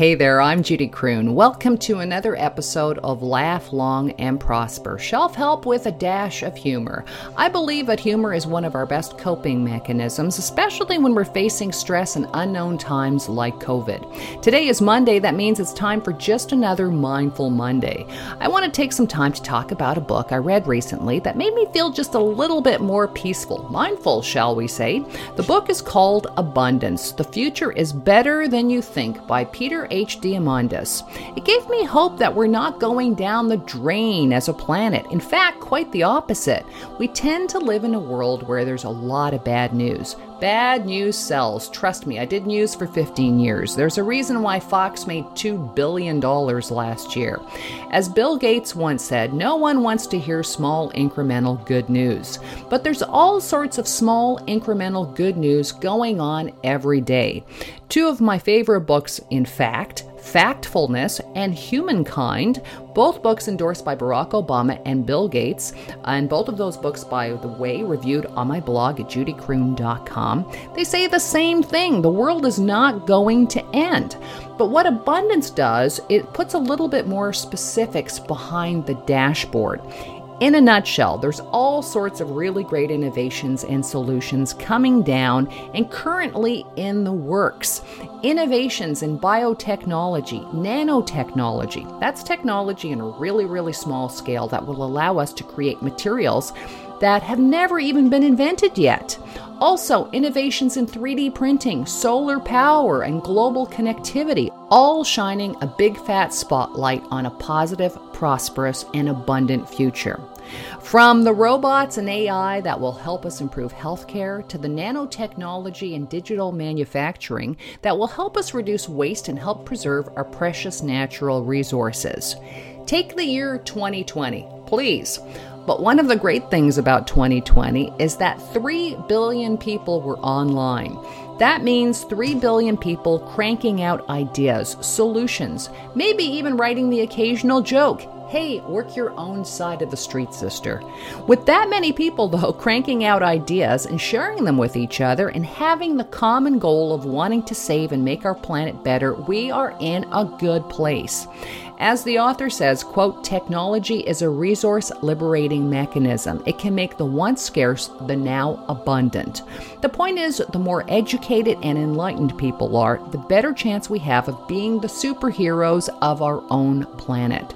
Hey there, I'm Judy Croon. Welcome to another episode of Laugh Long and Prosper, shelf help with a dash of humor. I believe that humor is one of our best coping mechanisms, especially when we're facing stress and unknown times like COVID. Today is Monday, that means it's time for just another Mindful Monday. I want to take some time to talk about a book I read recently that made me feel just a little bit more peaceful, mindful, shall we say. The book is called Abundance The Future is Better Than You Think by Peter H. Diamandis. It gave me hope that we're not going down the drain as a planet. In fact, quite the opposite. We tend to live in a world where there's a lot of bad news. Bad news sells. Trust me, I did news for 15 years. There's a reason why Fox made $2 billion last year. As Bill Gates once said, no one wants to hear small incremental good news. But there's all sorts of small incremental good news going on every day. Two of my favorite books, in fact, Factfulness and Humankind, both books endorsed by Barack Obama and Bill Gates, and both of those books, by the way, reviewed on my blog at judycroon.com. They say the same thing the world is not going to end. But what abundance does, it puts a little bit more specifics behind the dashboard. In a nutshell, there's all sorts of really great innovations and solutions coming down and currently in the works. Innovations in biotechnology, nanotechnology. That's technology in a really, really small scale that will allow us to create materials that have never even been invented yet. Also, innovations in 3D printing, solar power, and global connectivity, all shining a big fat spotlight on a positive, prosperous, and abundant future. From the robots and AI that will help us improve healthcare to the nanotechnology and digital manufacturing that will help us reduce waste and help preserve our precious natural resources. Take the year 2020, please. But one of the great things about 2020 is that 3 billion people were online. That means 3 billion people cranking out ideas, solutions, maybe even writing the occasional joke. Hey, work your own side of the street, sister. With that many people, though, cranking out ideas and sharing them with each other and having the common goal of wanting to save and make our planet better, we are in a good place. As the author says, quote, technology is a resource liberating mechanism. It can make the once scarce the now abundant. The point is, the more educated and enlightened people are, the better chance we have of being the superheroes of our own planet.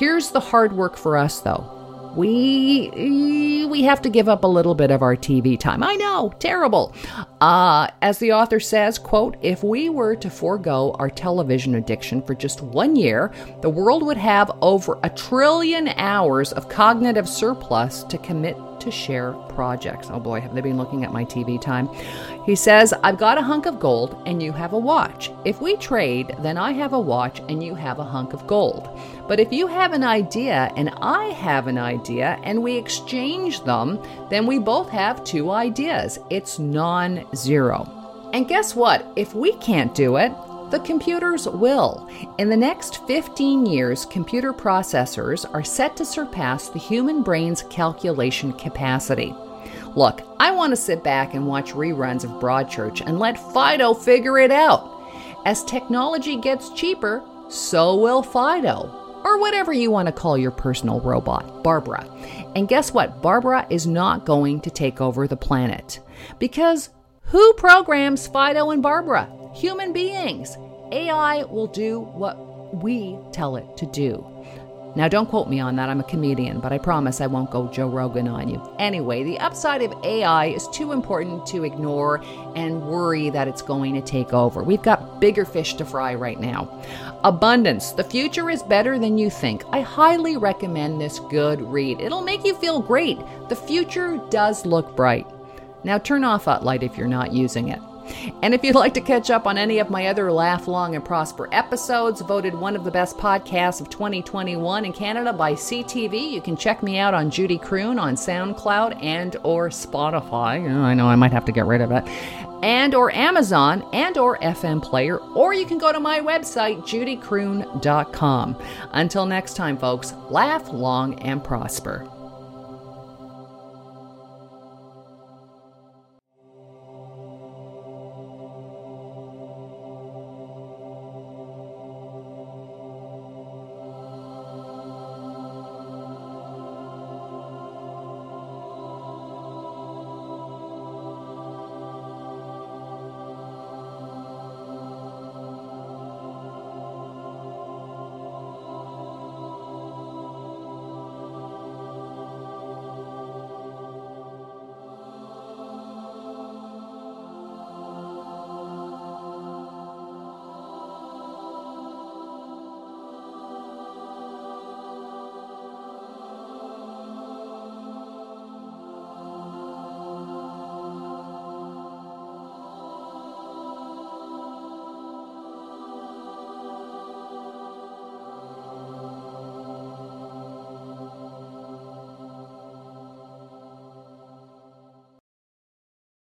Here's the hard work for us though. We we have to give up a little bit of our TV time. I know, terrible. Uh, as the author says, quote, if we were to forego our television addiction for just one year, the world would have over a trillion hours of cognitive surplus to commit to share projects. Oh boy, have they been looking at my TV time? He says, I've got a hunk of gold and you have a watch. If we trade, then I have a watch and you have a hunk of gold. But if you have an idea and I have an idea and we exchange them, then we both have two ideas. It's non zero. And guess what? If we can't do it, the computers will. In the next 15 years, computer processors are set to surpass the human brain's calculation capacity. Look, I want to sit back and watch reruns of Broadchurch and let Fido figure it out. As technology gets cheaper, so will Fido. Or whatever you want to call your personal robot, Barbara. And guess what? Barbara is not going to take over the planet. Because who programs Fido and Barbara? human beings. AI will do what we tell it to do. Now, don't quote me on that. I'm a comedian, but I promise I won't go Joe Rogan on you. Anyway, the upside of AI is too important to ignore and worry that it's going to take over. We've got bigger fish to fry right now. Abundance. The future is better than you think. I highly recommend this good read. It'll make you feel great. The future does look bright. Now, turn off that light if you're not using it. And if you'd like to catch up on any of my other Laugh Long and Prosper episodes, voted one of the best podcasts of 2021 in Canada by CTV, you can check me out on Judy Croon on SoundCloud and or Spotify. Oh, I know I might have to get rid of it. And or Amazon and or FM player, or you can go to my website, judycroon.com. Until next time, folks, laugh long and prosper.